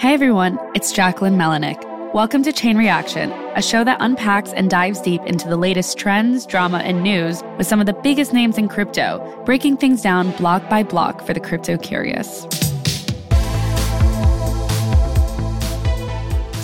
Hey everyone, it's Jacquelyn Melinek. Welcome to Chain Reaction, a show that unpacks and dives deep into the latest trends, drama, and news with some of the biggest names in crypto, breaking things down block by block for the crypto curious.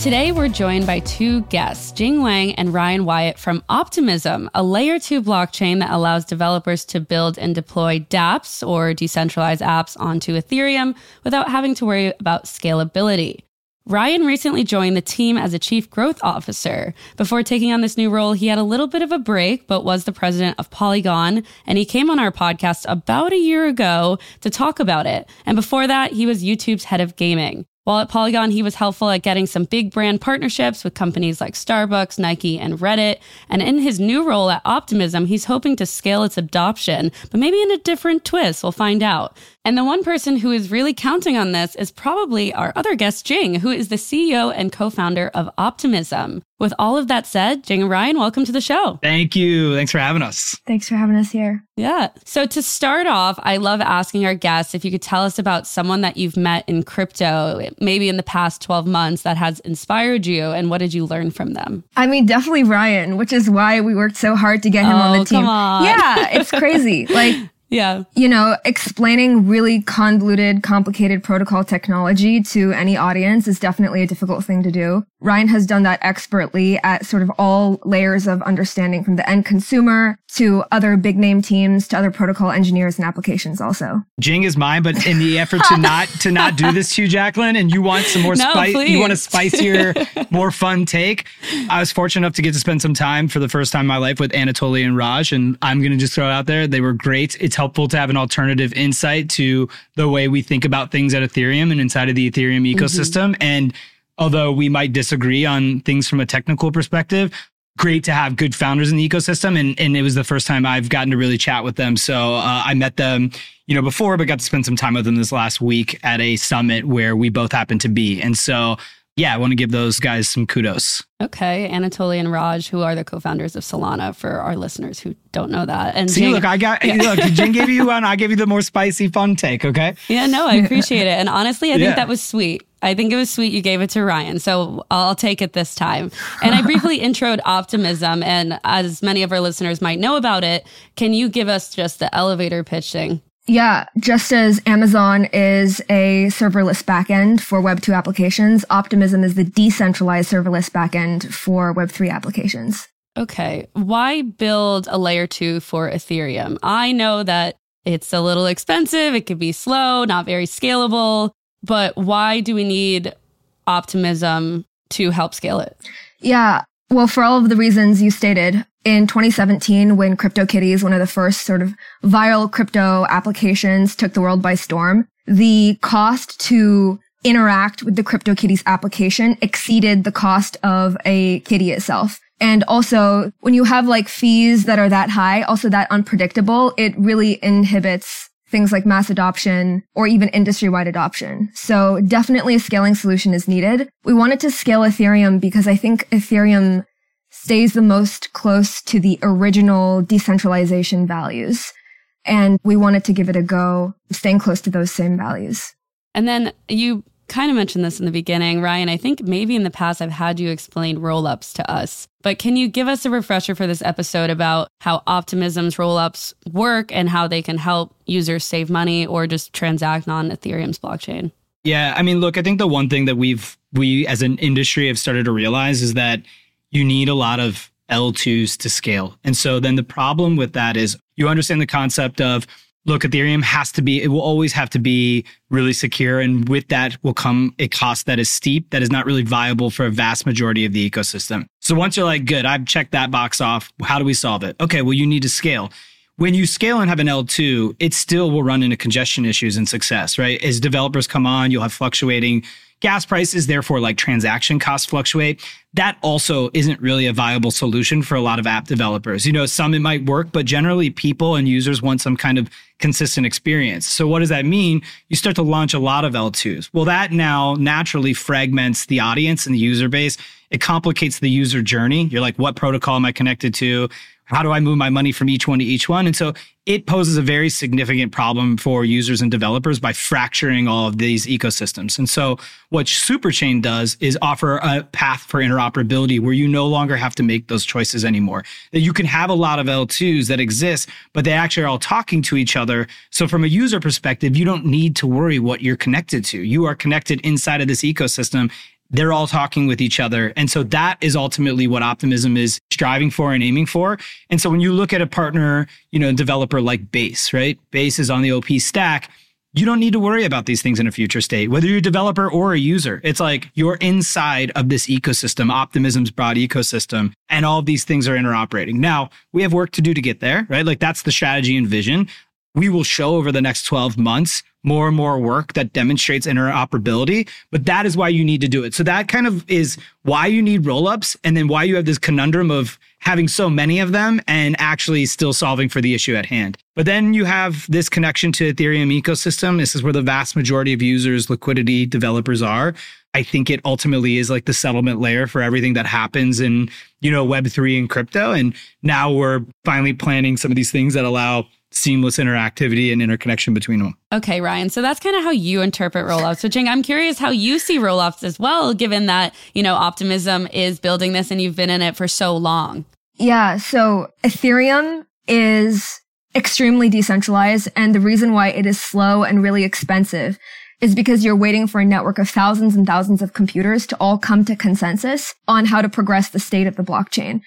Today, we're joined by two guests, Jing Wang and Ryan Wyatt from Optimism, a layer two blockchain that allows developers to build and deploy dApps or decentralized apps onto Ethereum without having to worry about scalability. Ryan recently joined the team as a chief growth officer. Before taking on this new role, he had a little bit of a break, but was the president of Polygon. And he came on our podcast about a year ago to talk about it. And before that, he was YouTube's head of gaming. While at Polygon, he was helpful at getting some big brand partnerships with companies like Starbucks, Nike, and Reddit. And in his new role at Optimism, he's hoping to scale its adoption, but maybe in a different twist. We'll find out. And the one person who is really counting on this is probably our other guest, Jing, who is the CEO and co founder of Optimism. With all of that said, Jing and Ryan, welcome to the show. Thank you. Thanks for having us. Thanks for having us here. Yeah. So, to start off, I love asking our guests if you could tell us about someone that you've met in crypto, maybe in the past 12 months, that has inspired you, and what did you learn from them? I mean, definitely Ryan, which is why we worked so hard to get him oh, on the oh, team. On. Yeah, it's crazy. like, yeah. You know, explaining really convoluted, complicated protocol technology to any audience is definitely a difficult thing to do. Ryan has done that expertly at sort of all layers of understanding from the end consumer to other big name teams to other protocol engineers and applications also. Jing is mine, but in the effort to not to not do this to you, Jacquelyn, and you want some more no, spice you want a spicier, more fun take. I was fortunate enough to get to spend some time for the first time in my life with Anatoly and Raj, and I'm gonna just throw it out there. They were great. It's helpful to have an alternative insight to the way we think about things at Ethereum and inside of the Ethereum mm-hmm. ecosystem. Mm-hmm. And although we might disagree on things from a technical perspective, great to have good founders in the ecosystem. And, and it was the first time I've gotten to really chat with them. So uh, I met them, you know, before, but got to spend some time with them this last week at a summit where we both happened to be. And so yeah, I want to give those guys some kudos. Okay, Anatoly and Raj, who are the co-founders of Solana, for our listeners who don't know that. And see, Jing, look, I got yeah. look. Jing gave you one. I gave you the more spicy, fun take. Okay. Yeah, no, I appreciate it, and honestly, I think yeah. that was sweet. I think it was sweet you gave it to Ryan, so I'll take it this time. And I briefly introed optimism, and as many of our listeners might know about it, can you give us just the elevator pitching? Yeah, just as Amazon is a serverless backend for Web2 applications, Optimism is the decentralized serverless backend for Web3 applications. Okay. Why build a layer two for Ethereum? I know that it's a little expensive, it could be slow, not very scalable, but why do we need Optimism to help scale it? Yeah. Well, for all of the reasons you stated, in 2017 when CryptoKitties, one of the first sort of viral crypto applications, took the world by storm. The cost to interact with the CryptoKitties application exceeded the cost of a kitty itself. And also, when you have like fees that are that high, also that unpredictable, it really inhibits things like mass adoption or even industry-wide adoption. So definitely a scaling solution is needed. We wanted to scale Ethereum because I think Ethereum stays the most close to the original decentralization values. And we wanted to give it a go, staying close to those same values. And then you kind of mentioned this in the beginning, Ryan. I think maybe in the past I've had you explain rollups to us, but can you give us a refresher for this episode about how Optimism's rollups work and how they can help users save money or just transact on Ethereum's blockchain? Yeah, I mean, look, I think the one thing that we've we as an industry have started to realize is that you need a lot of L2s to scale. And so then the problem with that is you understand the concept of look, Ethereum has to be, it will always have to be really secure. And with that will come a cost that is steep, that is not really viable for a vast majority of the ecosystem. So once you're like, good, I've checked that box off. How do we solve it? Okay, well, you need to scale. When you scale and have an L2, it still will run into congestion issues and success, right? As developers come on, you'll have fluctuating gas prices, therefore, like transaction costs fluctuate. That also isn't really a viable solution for a lot of app developers. You know, some it might work, but generally people and users want some kind of consistent experience. So what does that mean? You start to launch a lot of L2s. Well, that now naturally fragments the audience and the user base. It complicates the user journey. You're like, what protocol am I connected to? How do I move my money from each one to each one? And so it poses a very significant problem for users and developers by fracturing all of these ecosystems. And so what Superchain does is offer a path for interoperability where you no longer have to make those choices anymore. That you can have a lot of L2s that exist, but they actually are all talking to each other. So from a user perspective, you don't need to worry what you're connected to. You are connected inside of this ecosystem they're all talking with each other. And so that is ultimately what optimism is striving for and aiming for. And so when you look at a partner, you know, developer like Base, right? Base is on the OP stack. You don't need to worry about these things in a future state, whether you're a developer or a user. It's like you're inside of this ecosystem, Optimism's broad ecosystem, and all of these things are interoperating. Now, we have work to do to get there, right? Like that's the strategy and vision. We will show over the next 12 months more and more work that demonstrates interoperability. But that is why you need to do it. So that kind of is why you need rollups and then why you have this conundrum of having so many of them and actually still solving for the issue at hand. But then you have this connection to Ethereum ecosystem. This is where the vast majority of users, liquidity developers are. I think it ultimately is like the settlement layer for everything that happens in, you know, Web3 and crypto. And now we're finally planning some of these things that allow seamless interactivity and interconnection between them. Okay, Ryan. So that's kind of how you interpret rollups. So Jing, I'm curious how you see rollups as well, given that, you know, Optimism is building this and you've been in it for so long. Yeah. So Ethereum is extremely decentralized. And the reason why it is slow and really expensive is because you're waiting for a network of thousands and thousands of computers to all come to consensus on how to progress the state of the blockchain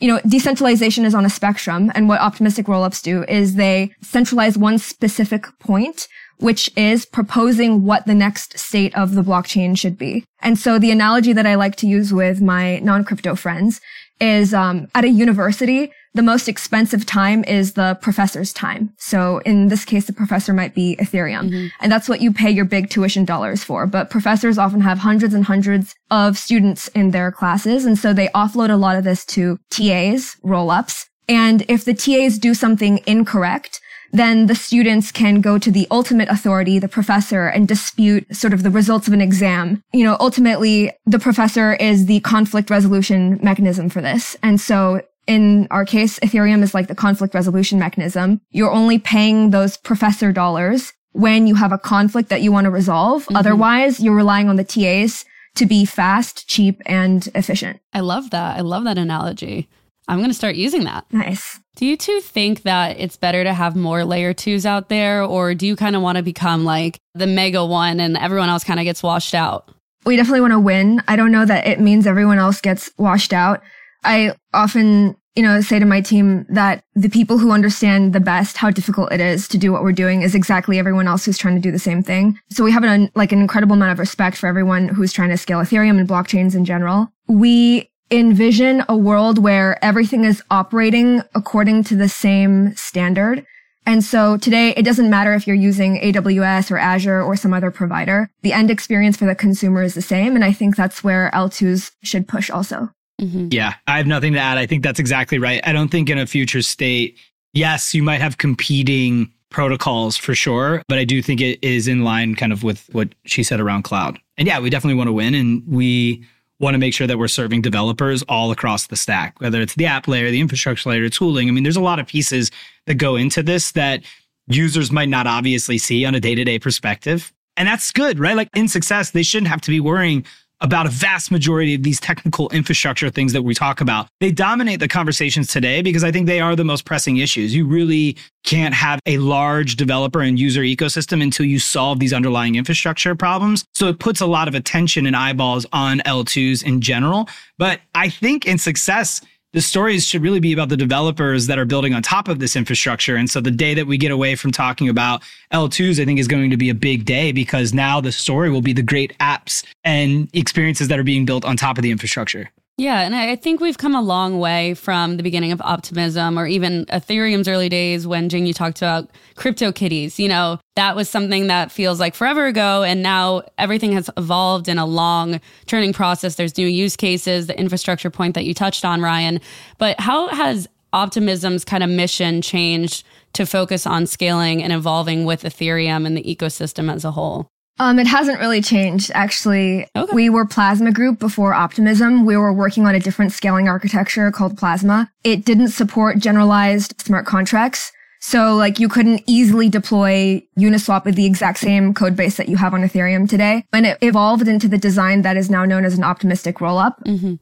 you know, decentralization is on a spectrum. And what optimistic rollups do is they centralize one specific point, which is proposing what the next state of the blockchain should be. And so the analogy that I like to use with my non-crypto friends is um, at a university, the most expensive time is the professor's time. So in this case, the professor might be Ethereum. Mm-hmm. And that's what you pay your big tuition dollars for. But professors often have hundreds and hundreds of students in their classes. And so they offload a lot of this to TAs, roll-ups. And if the TAs do something incorrect, then the students can go to the ultimate authority, the professor, and dispute sort of the results of an exam. You know, ultimately, the professor is the conflict resolution mechanism for this. And so in our case, Ethereum is like the conflict resolution mechanism. You're only paying those professor dollars when you have a conflict that you want to resolve. Mm-hmm. Otherwise, you're relying on the TAs to be fast, cheap, and efficient. I love that. I love that analogy. I'm going to start using that. Nice. Do you two think that it's better to have more layer twos out there, or do you kind of want to become like the mega one and everyone else kind of gets washed out? We definitely want to win. I don't know that it means everyone else gets washed out. I often, you know, say to my team that the people who understand the best how difficult it is to do what we're doing is exactly everyone else who's trying to do the same thing. So we have an, like an incredible amount of respect for everyone who's trying to scale Ethereum and blockchains in general. We envision a world where everything is operating according to the same standard. And so today, it doesn't matter if you're using AWS or Azure or some other provider. The end experience for the consumer is the same. And I think that's where L2s should push also. Mm-hmm. Yeah, I have nothing to add. I think that's exactly right. I don't think in a future state, yes, you might have competing protocols for sure, but I do think it is in line kind of with what she said around cloud. And yeah, we definitely want to win and we want to make sure that we're serving developers all across the stack, whether it's the app layer, the infrastructure layer, tooling. I mean, there's a lot of pieces that go into this that users might not obviously see on a day to day perspective. And that's good, right? Like in success, they shouldn't have to be worrying about a vast majority of these technical infrastructure things that we talk about. They dominate the conversations today because I think they are the most pressing issues. You really can't have a large developer and user ecosystem until you solve these underlying infrastructure problems. So it puts a lot of attention and eyeballs on L2s in general. But I think in success, the stories should really be about the developers that are building on top of this infrastructure. And so the day that we get away from talking about L2s, I think is going to be a big day because now the story will be the great apps and experiences that are being built on top of the infrastructure. Yeah, and I think we've come a long way from the beginning of optimism or even Ethereum's early days when Jing, you talked about crypto kitties. You know, that was something that feels like forever ago. And now everything has evolved in a long turning process. There's new use cases, the infrastructure point that you touched on, Ryan. But how has optimism's kind of mission changed to focus on scaling and evolving with Ethereum and the ecosystem as a whole? Um, it hasn't really changed, actually. Okay. We were Plasma Group before Optimism. We were working on a different scaling architecture called Plasma. It didn't support generalized smart contracts. So like you couldn't easily deploy Uniswap with the exact same code base that you have on Ethereum today. And it evolved into the design that is now known as an optimistic rollup.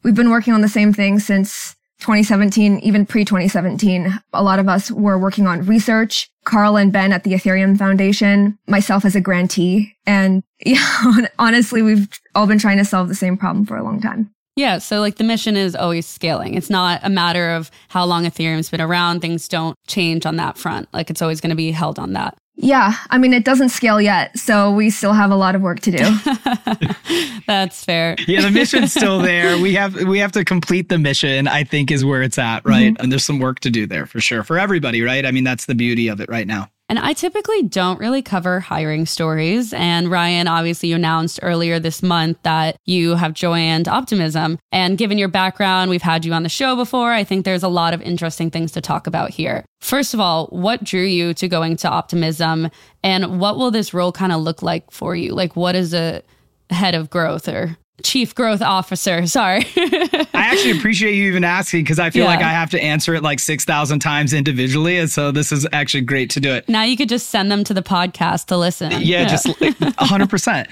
We've been working on the same thing since 2017, even pre 2017. A lot of us were working on research. Karl and Ben at the Ethereum Foundation, myself as a grantee. And yeah, honestly, we've all been trying to solve the same problem for a long time. Yeah, so like the mission is always scaling. It's not a matter of how long Ethereum's been around. Things don't change on that front. Like it's always going to be held on that. Yeah, I mean, it doesn't scale yet, so we still have a lot of work to do. That's fair. Yeah, the mission's still there. We have we have to complete the mission, I think is where it's at, right? Mm-hmm. And there's some work to do there for sure. For everybody, right? I mean, that's the beauty of it right now. And I typically don't really cover hiring stories. And Ryan, obviously, you announced earlier this month that you have joined Optimism. And given your background, we've had you on the show before. I think there's a lot of interesting things to talk about here. First of all, what drew you to going to Optimism? And what will this role kind of look like for you? Like, what is a head of growth or chief growth officer? Sorry. I actually appreciate you even asking because I feel Yeah. like I have to answer it like 6,000 times individually. And so this is actually great to do it. now you could just send them to the podcast to listen. Yeah, just like 100%.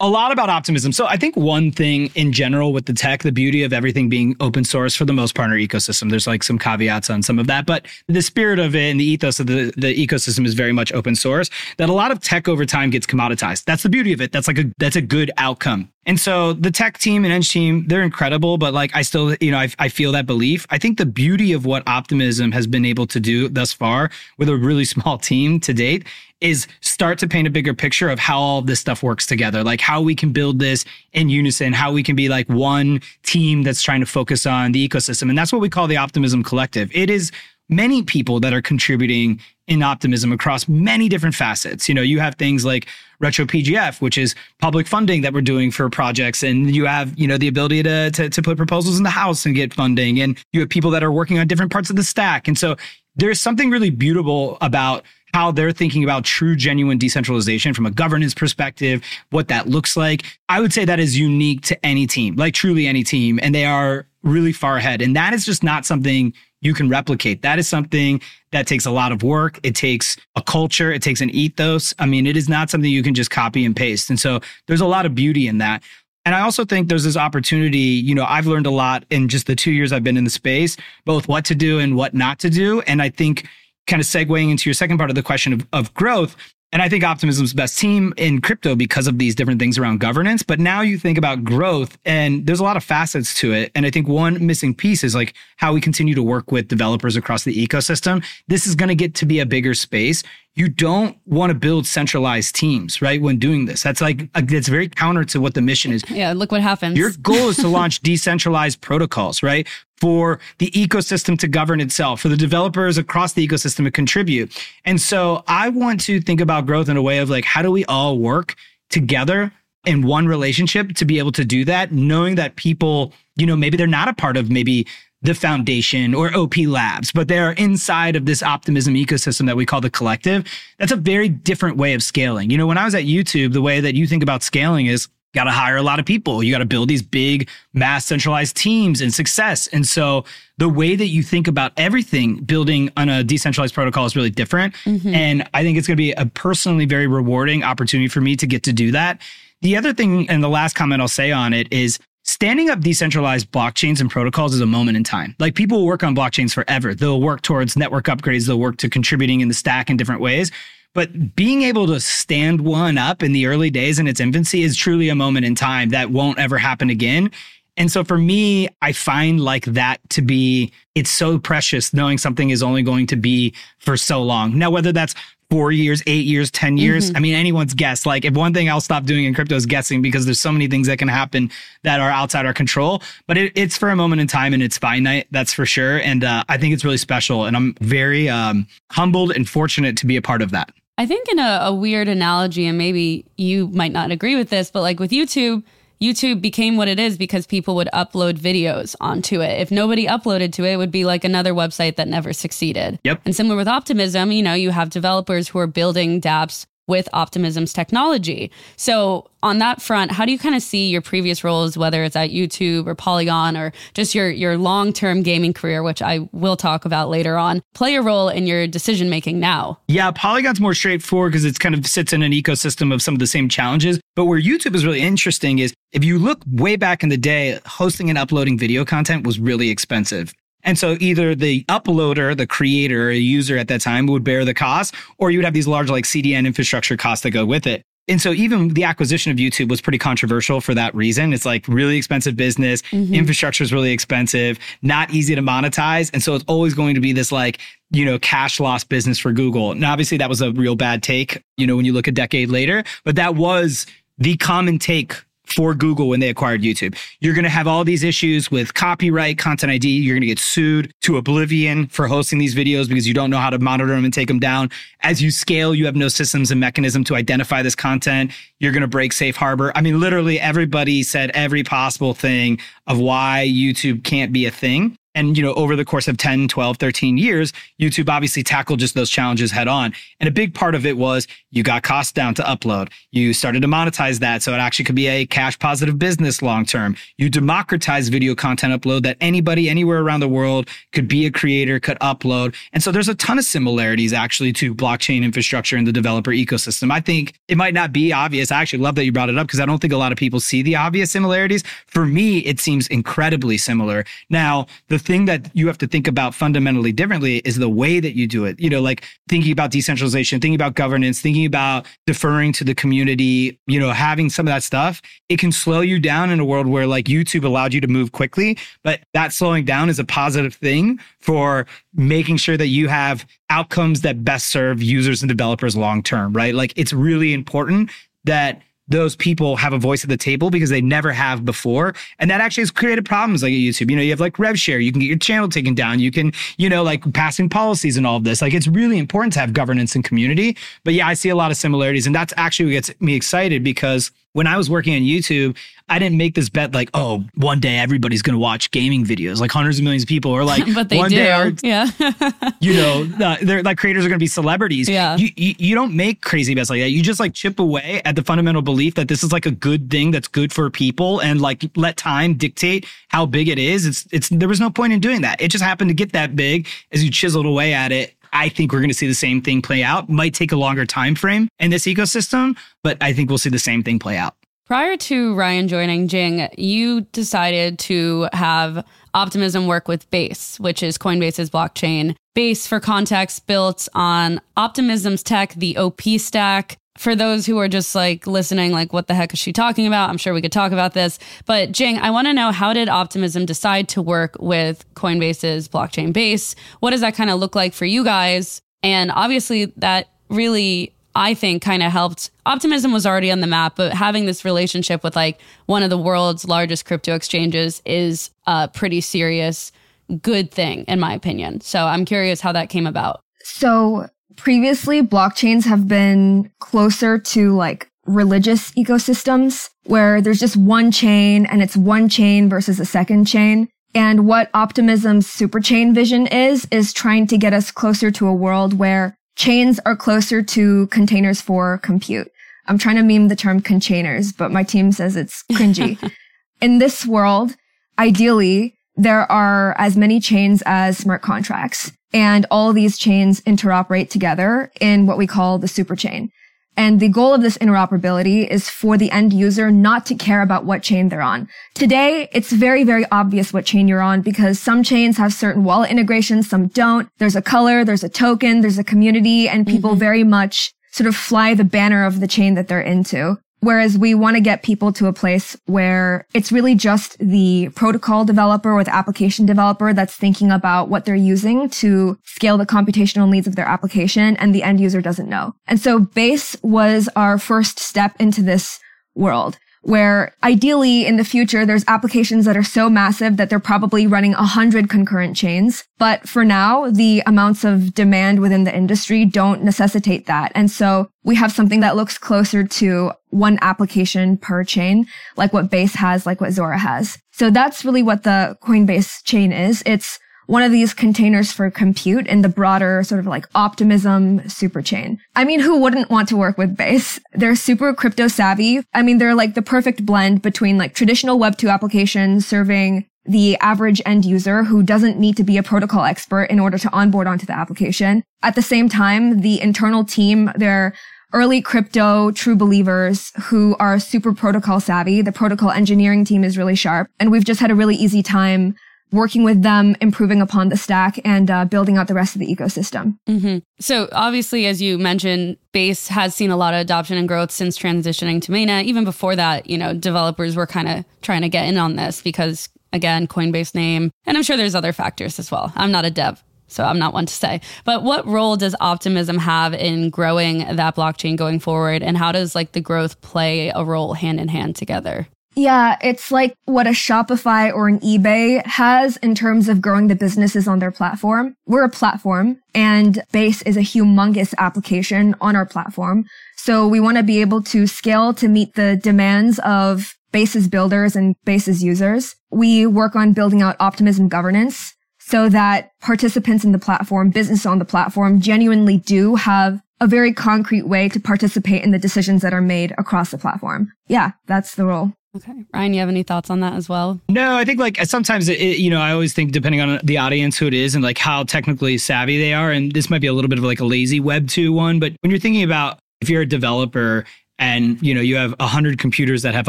A lot about optimism. So I think one thing in general with the tech, the beauty of everything being open source for the most part in our ecosystem, there's like some caveats on some of that, but the spirit of it and the ethos of the, the ecosystem is very much open source, that a lot of tech over time gets commoditized. That's the beauty of it. That's like a, that's a good outcome. And so the tech team and Eng team, they're incredible, but like I still, you know, I, I feel that belief. I think the beauty of what Optimism has been able to do thus far with a really small team to date is start to paint a bigger picture of how all this stuff works together, like how we can build this in unison, how we can be like one team that's trying to focus on the ecosystem. And that's what we call the Optimism Collective. It is many people that are contributing in optimism across many different facets. You know, you have things like Retro PGF, which is public funding that we're doing for projects, and you have, you know, the ability to, to to put proposals in the house and get funding, and you have people that are working on different parts of the stack. And so there's something really beautiful about how they're thinking about true, genuine decentralization from a governance perspective, what that looks like. I would say that is unique to any team, like truly any team, and they are really far ahead. And that is just not something you can replicate. That is something that takes a lot of work. It takes a culture, it takes an ethos. I mean, it is not something you can just copy and paste. And so there's a lot of beauty in that. And I also think there's this opportunity, you know, I've learned a lot in just the two years I've been in the space, both what to do and what not to do. And I think kind of segueing into your second part of the question of, of growth, and I think Optimism's best team in crypto because of these different things around governance. But now you think about growth, and there's a lot of facets to it. And I think one missing piece is like how we continue to work with developers across the ecosystem. This is going to get to be a bigger space. You don't want to build centralized teams, right? When doing this, that's like, it's very counter to what the mission is. Yeah, look what happens. Your goal is to launch decentralized protocols, right? For the ecosystem to govern itself, for the developers across the ecosystem to contribute. And so I want to think about growth in a way of like, how do we all work together in one relationship to be able to do that, knowing that people, you know, maybe they're not a part of maybe the foundation or OP labs, but they're inside of this optimism ecosystem that we call the collective. That's a very different way of scaling. You know, when I was at YouTube, the way that you think about scaling is got to hire a lot of people. You got to build these big mass centralized teams and success. And so the way that you think about everything building on a decentralized protocol is really different. Mm-hmm. And I think it's going to be a personally very rewarding opportunity for me to get to do that. The other thing, and the last comment I'll say on it is standing up decentralized blockchains and protocols is a moment in time. Like people will work on blockchains forever. They'll work towards network upgrades, they'll work to contributing in the stack in different ways. But being able to stand one up in the early days in its infancy is truly a moment in time that won't ever happen again. And so for me, I find like that to be, it's so precious knowing something is only going to be for so long. Now, whether that's four years, eight years, 10 years, I mean, anyone's guess. Like, if one thing I'll stop doing in crypto is guessing because there's so many things that can happen that are outside our control. But it, it's for a moment in time and it's finite, that's for sure. And uh, I think it's really special. And I'm very um, humbled and fortunate to be a part of that. I think in a, a weird analogy, and maybe you might not agree with this, but like with YouTube, YouTube became what it is because people would upload videos onto it. If nobody uploaded to it, it would be like another website that never succeeded. Yep. And similar with Optimism, you know, you have developers who are building dApps with Optimism's technology. So, on that front, how do you kind of see your previous roles, whether it's at YouTube or Polygon or just your, your long term gaming career, which I will talk about later on, play a role in your decision making now? Yeah, Polygon's more straightforward because it's kind of sits in an ecosystem of some of the same challenges. But where YouTube is really interesting is if you look way back in the day, hosting and uploading video content was really expensive. And so either the uploader, the creator, a user at that time would bear the cost, or you would have these large like CDN infrastructure costs that go with it. And so even the acquisition of YouTube was pretty controversial for that reason. It's like really expensive business, mm-hmm. infrastructure is really expensive, not easy to monetize. And so it's always going to be this like, you know, cash loss business for Google. And obviously that was a real bad take, you know, when you look a decade later, but that was the common take for Google when they acquired YouTube. You're going to have all these issues with copyright, content ID. You're going to get sued to oblivion for hosting these videos because you don't know how to monitor them and take them down. As you scale, you have no systems and mechanism to identify this content. You're going to break safe harbor. I mean, literally everybody said every possible thing of why YouTube can't be a thing. And, you know, over the course of 10, 12, 13 years, YouTube obviously tackled just those challenges head on. And a big part of it was you got costs down to upload. You started to monetize that. So it actually could be a cash positive business long term. You democratize video content upload that anybody anywhere around the world could be a creator, could upload. And so there's a ton of similarities actually to blockchain infrastructure and the developer ecosystem. I think it might not be obvious. I actually love that you brought it up because I don't think a lot of people see the obvious similarities. For me, it seems incredibly similar. Now, the thing that you have to think about fundamentally differently is the way that you do it. You know, like thinking about decentralization, thinking about governance, thinking about deferring to the community, you know, having some of that stuff. It can slow you down in a world where like YouTube allowed you to move quickly, but that slowing down is a positive thing for making sure that you have outcomes that best serve users and developers long term, right? Like it's really important that those people have a voice at the table because they never have before. And that actually has created problems like at YouTube. You know, you have like rev share, you can get your channel taken down, you can, you know, like passing policies and all of this. Like it's really important to have governance and community. But yeah, I see a lot of similarities. And that's actually what gets me excited because when I was working on YouTube, I didn't make this bet like, oh, one day everybody's going to watch gaming videos, like hundreds of millions of people, or like but they one do. day, yeah, you know, they're like creators are going to be celebrities. Yeah, you, you, you don't make crazy bets like that. You just like chip away at the fundamental belief that this is like a good thing that's good for people, and like let time dictate how big it is. It's it's there was no point in doing that. It just happened to get that big as you chiseled away at it I think we're going to see the same thing play out. Might take a longer time frame in this ecosystem, but I think we'll see the same thing play out. Prior to Ryan joining Jing, you decided to have Optimism work with Base, which is Coinbase's blockchain. Base, for context, built on Optimism's tech, the OP stack. For those who are just like listening, like, what the heck is she talking about? I'm sure we could talk about this. But Jing, I want to know how did Optimism decide to work with Coinbase's blockchain base? What does that kind of look like for you guys? And obviously, that really I think kind of helped. Optimism was already on the map, but having this relationship with like one of the world's largest crypto exchanges is a pretty serious good thing, in my opinion. So I'm curious how that came about. So previously, blockchains have been closer to like religious ecosystems where there's just one chain and it's one chain versus a second chain. And what Optimism's superchain vision is, is trying to get us closer to a world where Chains are closer to containers for compute. I'm trying to meme the term containers, but my team says it's cringy. In this world, ideally, there are as many chains as smart contracts and all these chains interoperate together in what we call the superchain. And the goal of this interoperability is for the end user not to care about what chain they're on. Today, it's very, very obvious what chain you're on because some chains have certain wallet integrations, some don't. There's a color, there's a token, there's a community, and people mm-hmm. very much sort of fly the banner of the chain that they're into. Whereas we want to get people to a place where it's really just the protocol developer or the application developer that's thinking about what they're using to scale the computational needs of their application and the end user doesn't know. And so base was our first step into this world where ideally in the future, there's applications that are so massive that they're probably running a hundred concurrent chains. But for now, the amounts of demand within the industry don't necessitate that. And so we have something that looks closer to one application per chain, like what Base has, like what Zora has. So that's really what the Coinbase chain is. It's one of these containers for compute in the broader sort of like optimism superchain. I mean, who wouldn't want to work with Base? They're super crypto savvy. I mean, they're like the perfect blend between like traditional Web2 applications serving the average end user who doesn't need to be a protocol expert in order to onboard onto the application. At the same time, the internal team, they're early crypto true believers who are super protocol savvy. The protocol engineering team is really sharp. And we've just had a really easy time working with them, improving upon the stack, and uh, building out the rest of the ecosystem. Mm-hmm. So, obviously, as you mentioned, Base has seen a lot of adoption and growth since transitioning to mainnet. Even before that, you know, developers were kind of trying to get in on this because, again, Coinbase name, and I'm sure there's other factors as well. I'm not a dev. So I'm not one to say. But what role does optimism have in growing that blockchain going forward? And how does like the growth play a role hand in hand together? Yeah, it's like what a Shopify or an eBay has in terms of growing the businesses on their platform. We're a platform and Base is a humongous application on our platform. So we want to be able to scale to meet the demands of Base's builders and Base's users. We work on building out optimism governance so that participants in the platform, business on the platform genuinely do have a very concrete way to participate in the decisions that are made across the platform. Yeah, that's the role. Okay. Ryan, you have any thoughts on that as well? No, I think like sometimes, it, you know, I always think depending on the audience, who it is, and like how technically savvy they are. And this might be a little bit of like a lazy Web 2 one, but when you're thinking about if you're a developer and, you know, you have 100 computers that have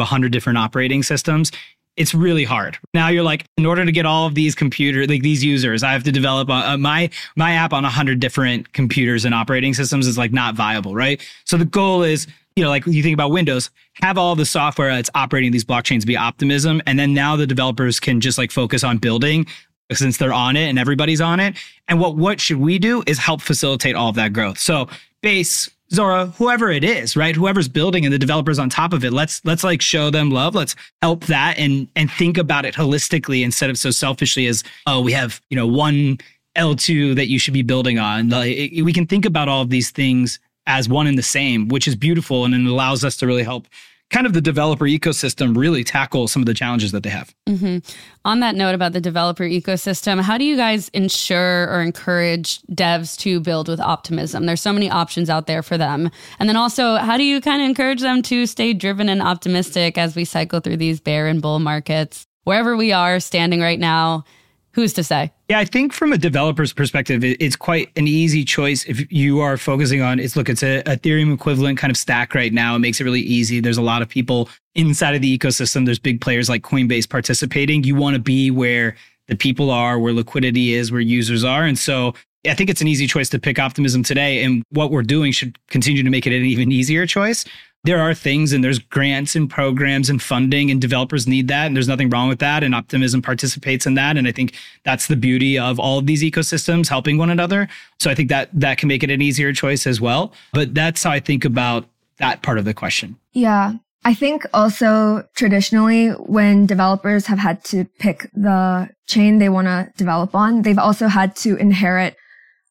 100 different operating systems, it's really hard. Now you're like, in order to get all of these computer, like these users, I have to develop a, a, my my app on a hundred different computers and operating systems is like not viable, right? So the goal is, you know, like you think about Windows, have all the software that's operating these blockchains be optimism, and then now the developers can just like focus on building since they're on it and everybody's on it. And what what should we do is help facilitate all of that growth. So base Zora, whoever it is, right? Whoever's building and the developers on top of it, let's let's like show them love. Let's help that and and think about it holistically instead of so selfishly as oh we have you know one L2 that you should be building on. Like, we can think about all of these things as one and the same, which is beautiful and it allows us to really help kind of the developer ecosystem really tackle some of the challenges that they have. Mm-hmm. On that note about the developer ecosystem, how do you guys ensure or encourage devs to build with optimism? There's so many options out there for them. And then also, how do you kind of encourage them to stay driven and optimistic as we cycle through these bear and bull markets? Wherever we are standing right now, who's to say? Yeah, I think from a developer's perspective, it's quite an easy choice if you are focusing on it's look, it's a Ethereum equivalent kind of stack right now. It makes it really easy. There's a lot of people inside of the ecosystem. There's big players like Coinbase participating. You want to be where the people are, where liquidity is, where users are. And so I think it's an easy choice to pick optimism today. And what we're doing should continue to make it an even easier choice there are things and there's grants and programs and funding and developers need that and there's nothing wrong with that and optimism participates in that. And i think that's the beauty of all of these ecosystems helping one another. So i think that that can make it an easier choice as well. But that's how i think about that part of the question. Yeah. I think also traditionally when developers have had to pick the chain they want to develop on, they've also had to inherit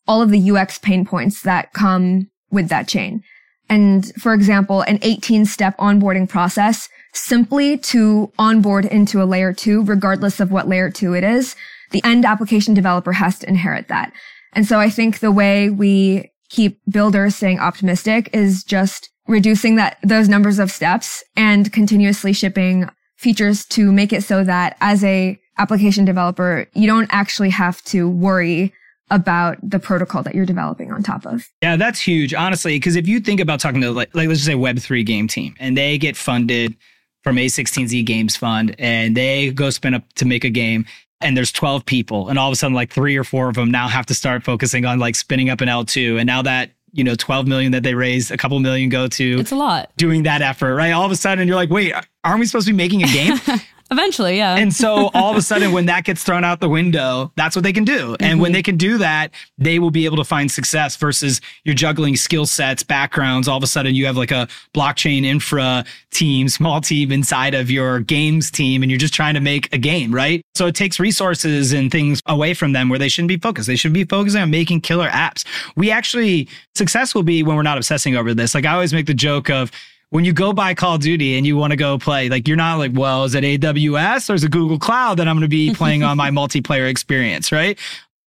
all of the UX pain points that come with that chain and for example, an 18 step onboarding process simply to onboard into a layer two, regardless of what layer two it is, the end application developer has to inherit that. And so I think the way we keep builders staying optimistic is just reducing that, those numbers of steps and continuously shipping features to make it so that as a application developer, you don't actually have to worry about the protocol that you're developing on top of. Yeah, that's huge, honestly. Because if you think about talking to like, like let's just say Web three game team, and they get funded from A16Z Games Fund, and they go spin up to make a game, and there's 12 people, and all of a sudden, like three or four of them now have to start focusing on like spinning up an L2, and now that you know 12 million that they raised, a couple million go to it's a lot doing that effort, right? All of a sudden, you're like, wait, aren't we supposed to be making a game? Eventually, yeah. And so all of a sudden, when that gets thrown out the window, that's what they can do. And mm-hmm. when they can do that, they will be able to find success versus you're juggling skill sets, backgrounds. All of a sudden, you have like a blockchain infra team, small team inside of your games team, and you're just trying to make a game, right? So it takes resources and things away from them where they shouldn't be focused. They should be focusing on making killer apps. We actually, success will be when we're not obsessing over this. Like I always make the joke of, when you go buy Call of Duty and you want to go play, like you're not like, well, is it AWS or is it Google Cloud that I'm going to be playing on my multiplayer experience, right?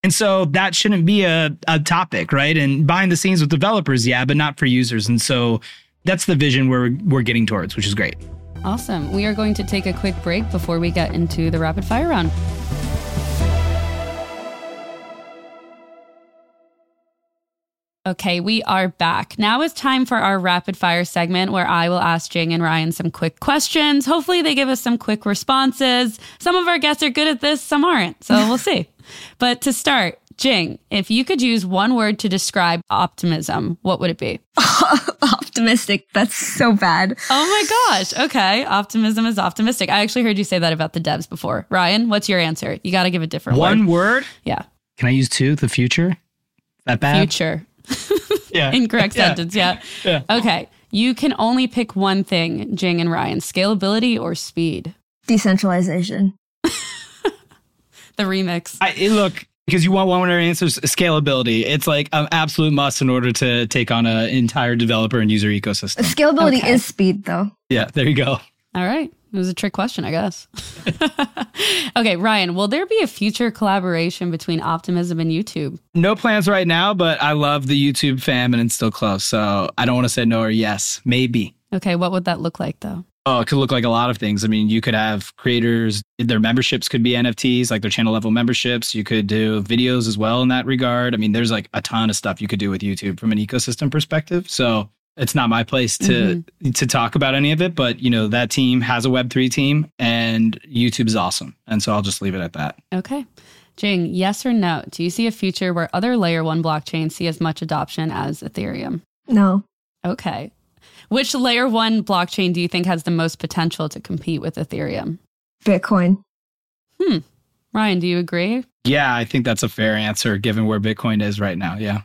And so that shouldn't be a, a topic, right? And behind the scenes with developers, yeah, but not for users. And so that's the vision we're we're getting towards, which is great. Awesome. We are going to take a quick break before we get into the rapid fire round. Okay, we are back. Now it's time for our rapid fire segment where I will ask Jing and Ryan some quick questions. Hopefully, they give us some quick responses. Some of our guests are good at this, some aren't. So we'll see. But to start, Jing, if you could use one word to describe optimism, what would it be? Optimistic. That's so bad. Oh my gosh. Okay. Optimism is optimistic. I actually heard you say that about the devs before. Ryan, what's your answer? You got to give a different One word. word? Yeah. Can I use two? The future? That bad? Future. Yeah. Incorrect Yeah. sentence. Yeah. Yeah. Okay. You can only pick one thing, Jing and Ryan scalability or speed. Decentralization. The remix. I, look, because you want one word answers, scalability. It's like an absolute must in order to take on an entire developer and user ecosystem. Scalability Okay. is speed, though. Yeah, there you go. All right. It was a trick question, I guess. okay, Ryan, will there be a future collaboration between Optimism and YouTube? No plans right now, but I love the YouTube fam and it's still close. So I don't want to say no or yes. Maybe. Okay, what would that look like though? Oh, it could look like a lot of things. I mean, you could have creators, their memberships could be NFTs, like their channel level memberships. You could do videos as well in that regard. I mean, there's like a ton of stuff you could do with YouTube from an ecosystem perspective. So it's not my place to to talk about any of it, but you know, that team has a web3 team and YouTube is awesome. And so I'll just leave it at that. Okay. Jing, yes or no? Do you see a future where other layer one blockchains see as much adoption as Ethereum? No. Okay. Which layer one blockchain do you think has the most potential to compete with Ethereum? Bitcoin. Hmm. Ryan, do you agree? Yeah, I think that's a fair answer given where Bitcoin is right now. Yeah.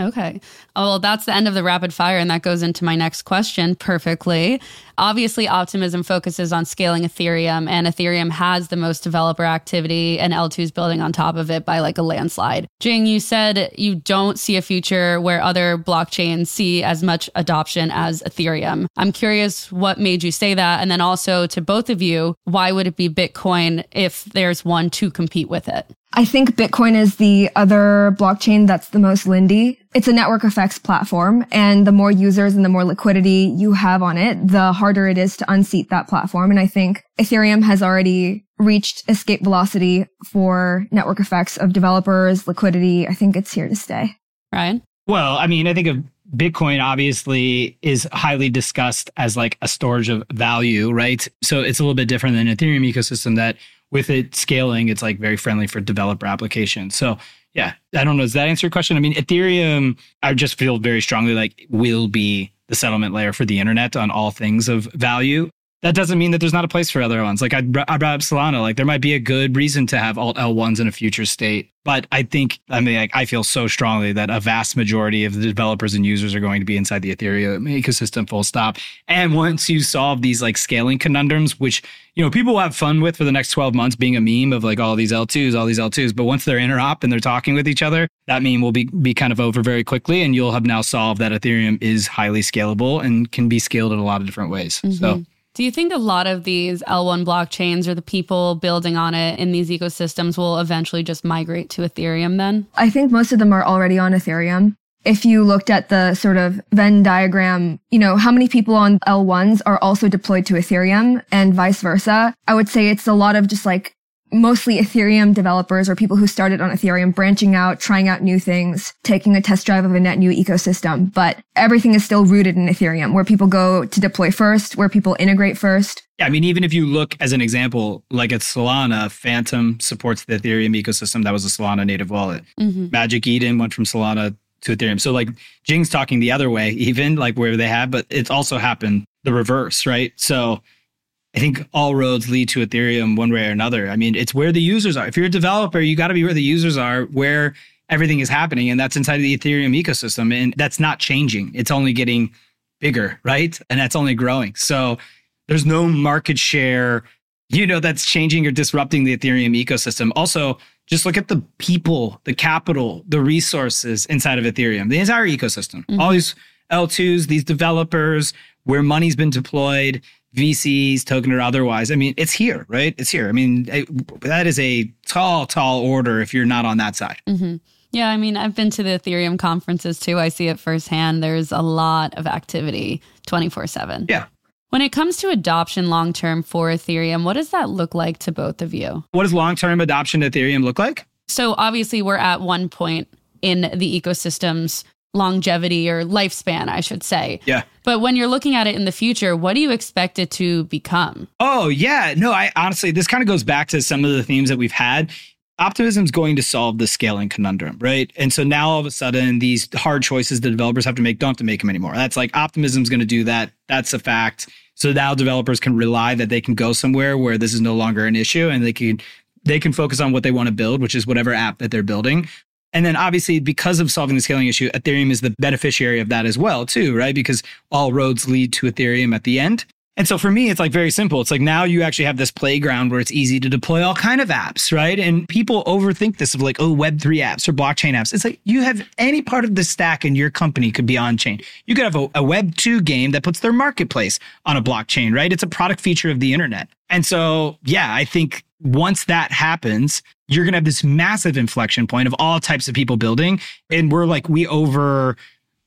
Okay. Oh, well, that's the end of the rapid fire, and that goes into my next question perfectly. Obviously, Optimism focuses on scaling Ethereum, and Ethereum has the most developer activity, and L2 is building on top of it by like a landslide. Jing, you said you don't see a future where other blockchains see as much adoption as Ethereum. I'm curious what made you say that. And then also to both of you, why would it be Bitcoin if there's one to compete with it? I think Bitcoin is the other blockchain that's the most Lindy. It's a network effects platform, and the more users and the more liquidity you have on it, the harder it is to unseat that platform. And I think Ethereum has already reached escape velocity for network effects of developers, liquidity. I think it's here to stay. Ryan? Well, I mean, I think of Bitcoin obviously is highly discussed as like a storage of value, right? So it's a little bit different than Ethereum ecosystem that with it scaling, it's like very friendly for developer applications. So yeah, I don't know. Does that answer your question? I mean, Ethereum, I just feel very strongly like will be the settlement layer for the internet on all things of value. That doesn't mean that there's not a place for other ones. Like I, I brought up Solana. Like there might be a good reason to have alt L1s in a future state. But I think, I mean, I feel so strongly that a vast majority of the developers and users are going to be inside the Ethereum ecosystem, full stop. And once you solve these like scaling conundrums, which, you know, people will have fun with for the next 12 months being a meme of like all these L2s, all these L2s. But once they're interop and they're talking with each other, that meme will be, be kind of over very quickly. And you'll have now solved that Ethereum is highly scalable and can be scaled in a lot of different ways. So mm-hmm. Do you think a lot of these L1 blockchains or the people building on it in these ecosystems will eventually just migrate to Ethereum then? I think most of them are already on Ethereum. If you looked at the sort of Venn diagram, you know, how many people on L1s are also deployed to Ethereum and vice versa, I would say it's a lot of just like mostly Ethereum developers or people who started on Ethereum branching out, trying out new things, taking a test drive of a net new ecosystem. But everything is still rooted in Ethereum, where people go to deploy first, where people integrate first. Yeah, I mean, even if you look as an example, like at Solana, Phantom supports the Ethereum ecosystem. That was a Solana native wallet. Mm-hmm. Magic Eden went from Solana to Ethereum. So like Jing's talking the other way, even like where they have, but it's also happened the reverse, right? So I think all roads lead to Ethereum one way or another. I mean, it's where the users are. If you're a developer, you got to be where the users are, where everything is happening, and that's inside the Ethereum ecosystem. And that's not changing. It's only getting bigger, right? And that's only growing. So there's no market share, you know, that's changing or disrupting the Ethereum ecosystem. Also, just look at the people, the capital, the resources inside of Ethereum, the entire ecosystem. All mm-hmm. these L2s, these developers, where money's been deployed, VCs, token or otherwise. I mean, it's here, right? It's here. I mean, that is a tall, tall order if you're not on that side. Mm-hmm. Yeah, I mean, I've been to the Ethereum conferences too. I see it firsthand. There's a lot of activity 24 7. Yeah. When it comes to adoption long term for Ethereum, what does that look like to both of you? What does long term adoption Ethereum look like? So, obviously, we're at one point in the ecosystem's longevity or lifespan, I should say. Yeah. But when you're looking at it in the future, what do you expect it to become? Oh, yeah. No, I honestly, this kind of goes back to some of the themes that we've had. Optimism is going to solve the scaling conundrum, right? And so now all of a sudden, these hard choices the developers have to make don't have to make them anymore. That's like optimism is going to do that. That's a fact. So now developers can rely that they can go somewhere where this is no longer an issue and they can they can focus on what they want to build, which is whatever app that they're building. And then obviously, because of solving the scaling issue, Ethereum is the beneficiary of that as well, too, right? Because all roads lead to Ethereum at the end. And so for me, it's like very simple. It's like now you actually have this playground where it's easy to deploy all kind of apps, right? And people overthink this of like, oh, Web3 apps or blockchain apps. It's like you have any part of the stack in your company could be on chain. You could have a, a Web2 game that puts their marketplace on a blockchain, right? It's a product feature of the internet. And so, yeah, I think once that happens, you're going to have this massive inflection point of all types of people building. And we're like, we over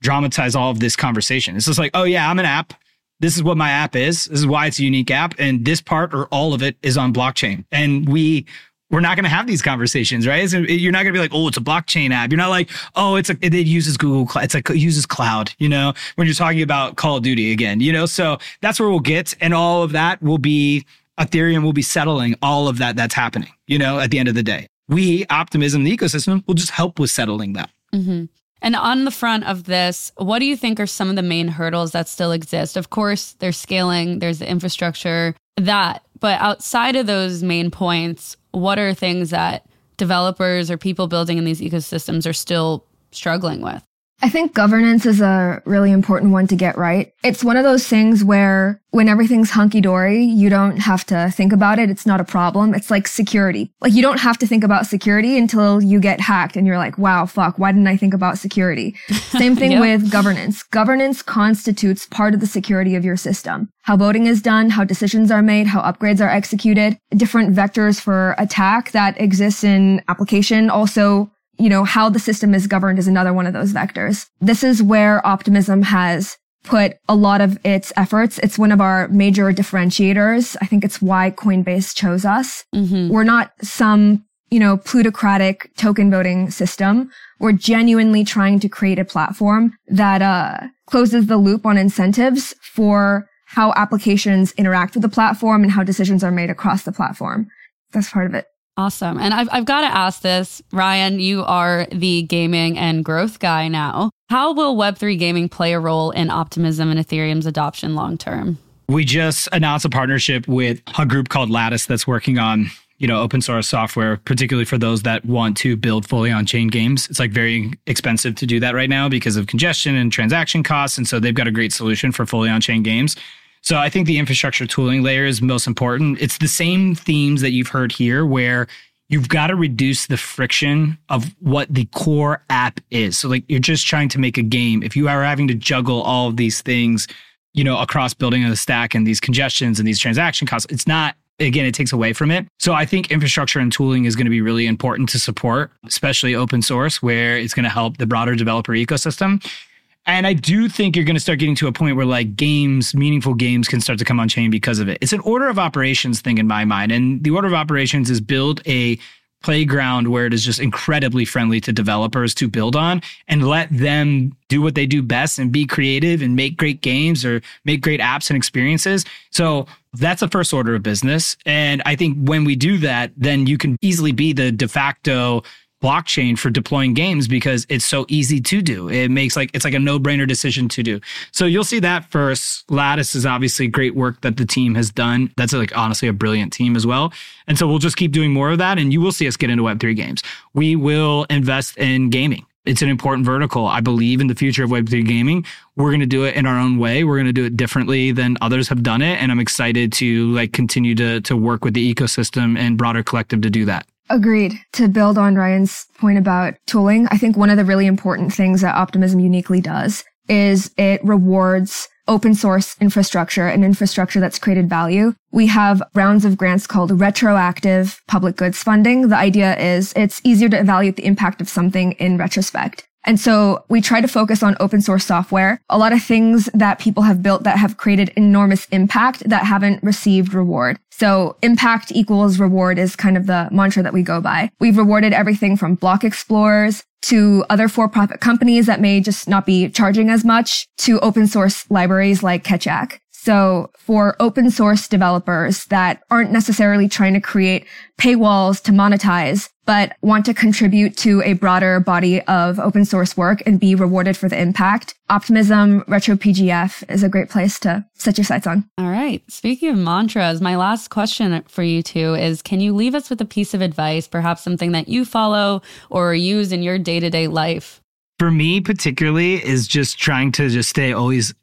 dramatize all of this conversation. It's just like, oh, yeah, I'm an app this is what my app is. This is why it's a unique app. And this part or all of it is on blockchain. And we, we're not going to have these conversations, right? You're not going to be like, oh, it's a blockchain app. You're not like, oh, it's a, it uses Google, it's like, it uses cloud, you know, when you're talking about Call of Duty again, you know? So that's where we'll get. And all of that will be, Ethereum will be settling all of that that's happening, you know, at the end of the day. We, Optimism, the ecosystem, will just help with settling that. Mm-hmm. And on the front of this, what do you think are some of the main hurdles that still exist? Of course, there's scaling, there's the infrastructure, that. But outside of those main points, what are things that developers or people building in these ecosystems are still struggling with? I think governance is a really important one to get right. It's one of those things where when everything's hunky dory, you don't have to think about it. It's not a problem. It's like security. Like you don't have to think about security until you get hacked and you're like, wow, fuck, why didn't I think about security? Same thing yep. with governance. Governance constitutes part of the security of your system. How voting is done, how decisions are made, how upgrades are executed, different vectors for attack that exists in application also you know, how the system is governed is another one of those vectors. This is where optimism has put a lot of its efforts. It's one of our major differentiators. I think it's why Coinbase chose us. Mm-hmm. We're not some, you know, plutocratic token voting system. We're genuinely trying to create a platform that, uh, closes the loop on incentives for how applications interact with the platform and how decisions are made across the platform. That's part of it. Awesome. And I've, I've got to ask this, Ryan, you are the gaming and growth guy now. How will Web3 gaming play a role in Optimism and Ethereum's adoption long term? We just announced a partnership with a group called Lattice that's working on you know open source software particularly for those that want to build fully on chain games it's like very expensive to do that right now because of congestion and transaction costs and so they've got a great solution for fully on chain games so I think the infrastructure tooling layer is most important. It's the same themes that you've heard here where you've got to reduce the friction of what the core app is. So like you're just trying to make a game. If you are having to juggle all of these things, you know, across building of the stack and these congestions and these transaction costs, it's not again, it takes away from it. So I think infrastructure and tooling is going to be really important to support, especially open source, where it's going to help the broader developer ecosystem. And I do think you're going to start getting to a point where like games, meaningful games can start to come on chain because of it. It's an order of operations thing in my mind. And the order of operations is build a playground where it is just incredibly friendly to developers to build on and let them do what they do best and be creative and make great games or make great apps and experiences. So that's the first order of business. And I think when we do that, then you can easily be the de facto blockchain for deploying games because it's so easy to do. It makes like it's like a no-brainer decision to do. So you'll see that first. Lattice is obviously great work that the team has done. That's like honestly a brilliant team as well. And so we'll just keep doing more of that and you will see us get into web3 games. We will invest in gaming. It's an important vertical. I believe in the future of Web3 gaming. We're going to do it in our own way. We're going to do it differently than others have done it. And I'm excited to like continue to, to work with the ecosystem and broader collective to do that. Agreed. To build on Ryan's point about tooling, I think one of the really important things that Optimism uniquely does is it rewards open source infrastructure and infrastructure that's created value. We have rounds of grants called retroactive public goods funding. The idea is it's easier to evaluate the impact of something in retrospect. And so we try to focus on open source software, a lot of things that people have built that have created enormous impact that haven't received reward. So impact equals reward is kind of the mantra that we go by. We've rewarded everything from block explorers to other for-profit companies that may just not be charging as much to open source libraries like Keccak. So for open source developers that aren't necessarily trying to create paywalls to monetize, but want to contribute to a broader body of open source work and be rewarded for the impact, Optimism RetroPGF is a great place to set your sights on. All right. Speaking of mantras, my last question for you two is can you leave us with a piece of advice, perhaps something that you follow or use in your day to day life? For me, particularly, is just trying to just stay always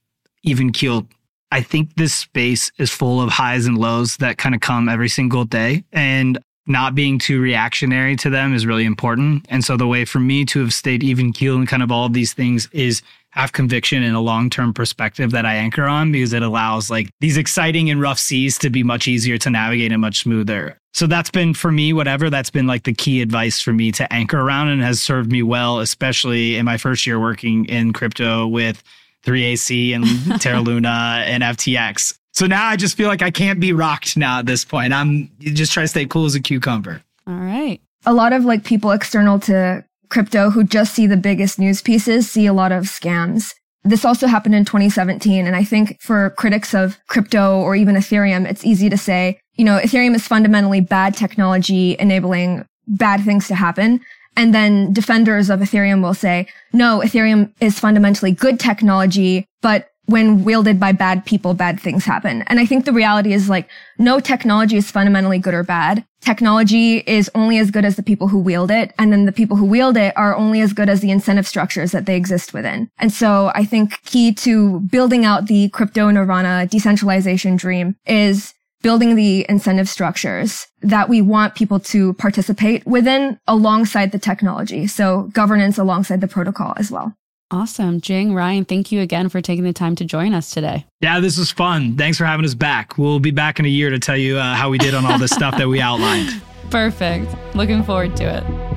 even keeled I think this space is full of highs and lows that kind of come every single day. And not being too reactionary to them is really important. And so the way for me to have stayed even keel and kind of all of these things is have conviction in a long-term perspective that I anchor on because it allows like these exciting and rough seas to be much easier to navigate and much smoother. So that's been for me, whatever, that's been like the key advice for me to anchor around and has served me well, especially in my first year working in crypto with 3AC and Terra Luna and FTX. So now I just feel like I can't be rocked now at this point. I'm just trying to stay cool as a cucumber. All right. A lot of like people external to crypto who just see the biggest news pieces see a lot of scams. This also happened in 2017. And I think for critics of crypto or even Ethereum, it's easy to say, you know, Ethereum is fundamentally bad technology enabling bad things to happen. And then defenders of Ethereum will say, no, Ethereum is fundamentally good technology, but when wielded by bad people, bad things happen. And I think the reality is like, no technology is fundamentally good or bad. Technology is only as good as the people who wield it. And then the people who wield it are only as good as the incentive structures that they exist within. And so I think key to building out the crypto nirvana decentralization dream is building the incentive structures that we want people to participate within alongside the technology. So governance alongside the protocol as well. Awesome. Jing, Ryan, thank you again for taking the time to join us today. Yeah, this was fun. Thanks for having us back. We'll be back in a year to tell you uh, how we did on all this stuff that we outlined. Perfect. Looking forward to it.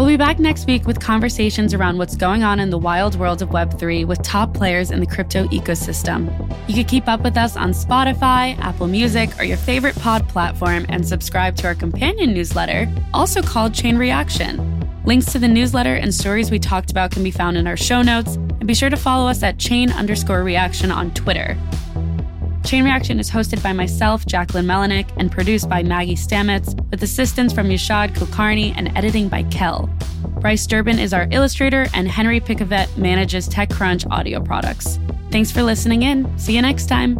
We'll be back next week with conversations around what's going on in the wild world of Web3 with top players in the crypto ecosystem. You can keep up with us on Spotify, Apple Music, or your favorite pod platform and subscribe to our companion newsletter, also called Chain Reaction. Links to the newsletter and stories we talked about can be found in our show notes, and be sure to follow us at chain underscore reaction on Twitter. Chain Reaction is hosted by myself, Jacquelyn Melinek, and produced by Maggie Stamets, with assistance from Yashad Kulkarni and editing by Kel. Bryce Durbin is our illustrator, and Henry Picavet manages TechCrunch audio products. Thanks for listening in. See you next time.